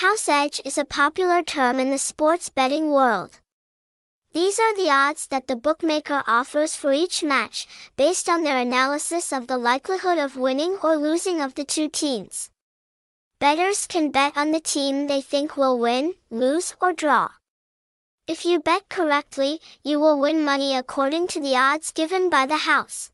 House edge is a popular term in the sports betting world. These are the odds that the bookmaker offers for each match, based on their analysis of the likelihood of winning or losing of the two teams. Bettors can bet on the team they think will win, lose, or draw. If you bet correctly, you will win money according to the odds given by the house.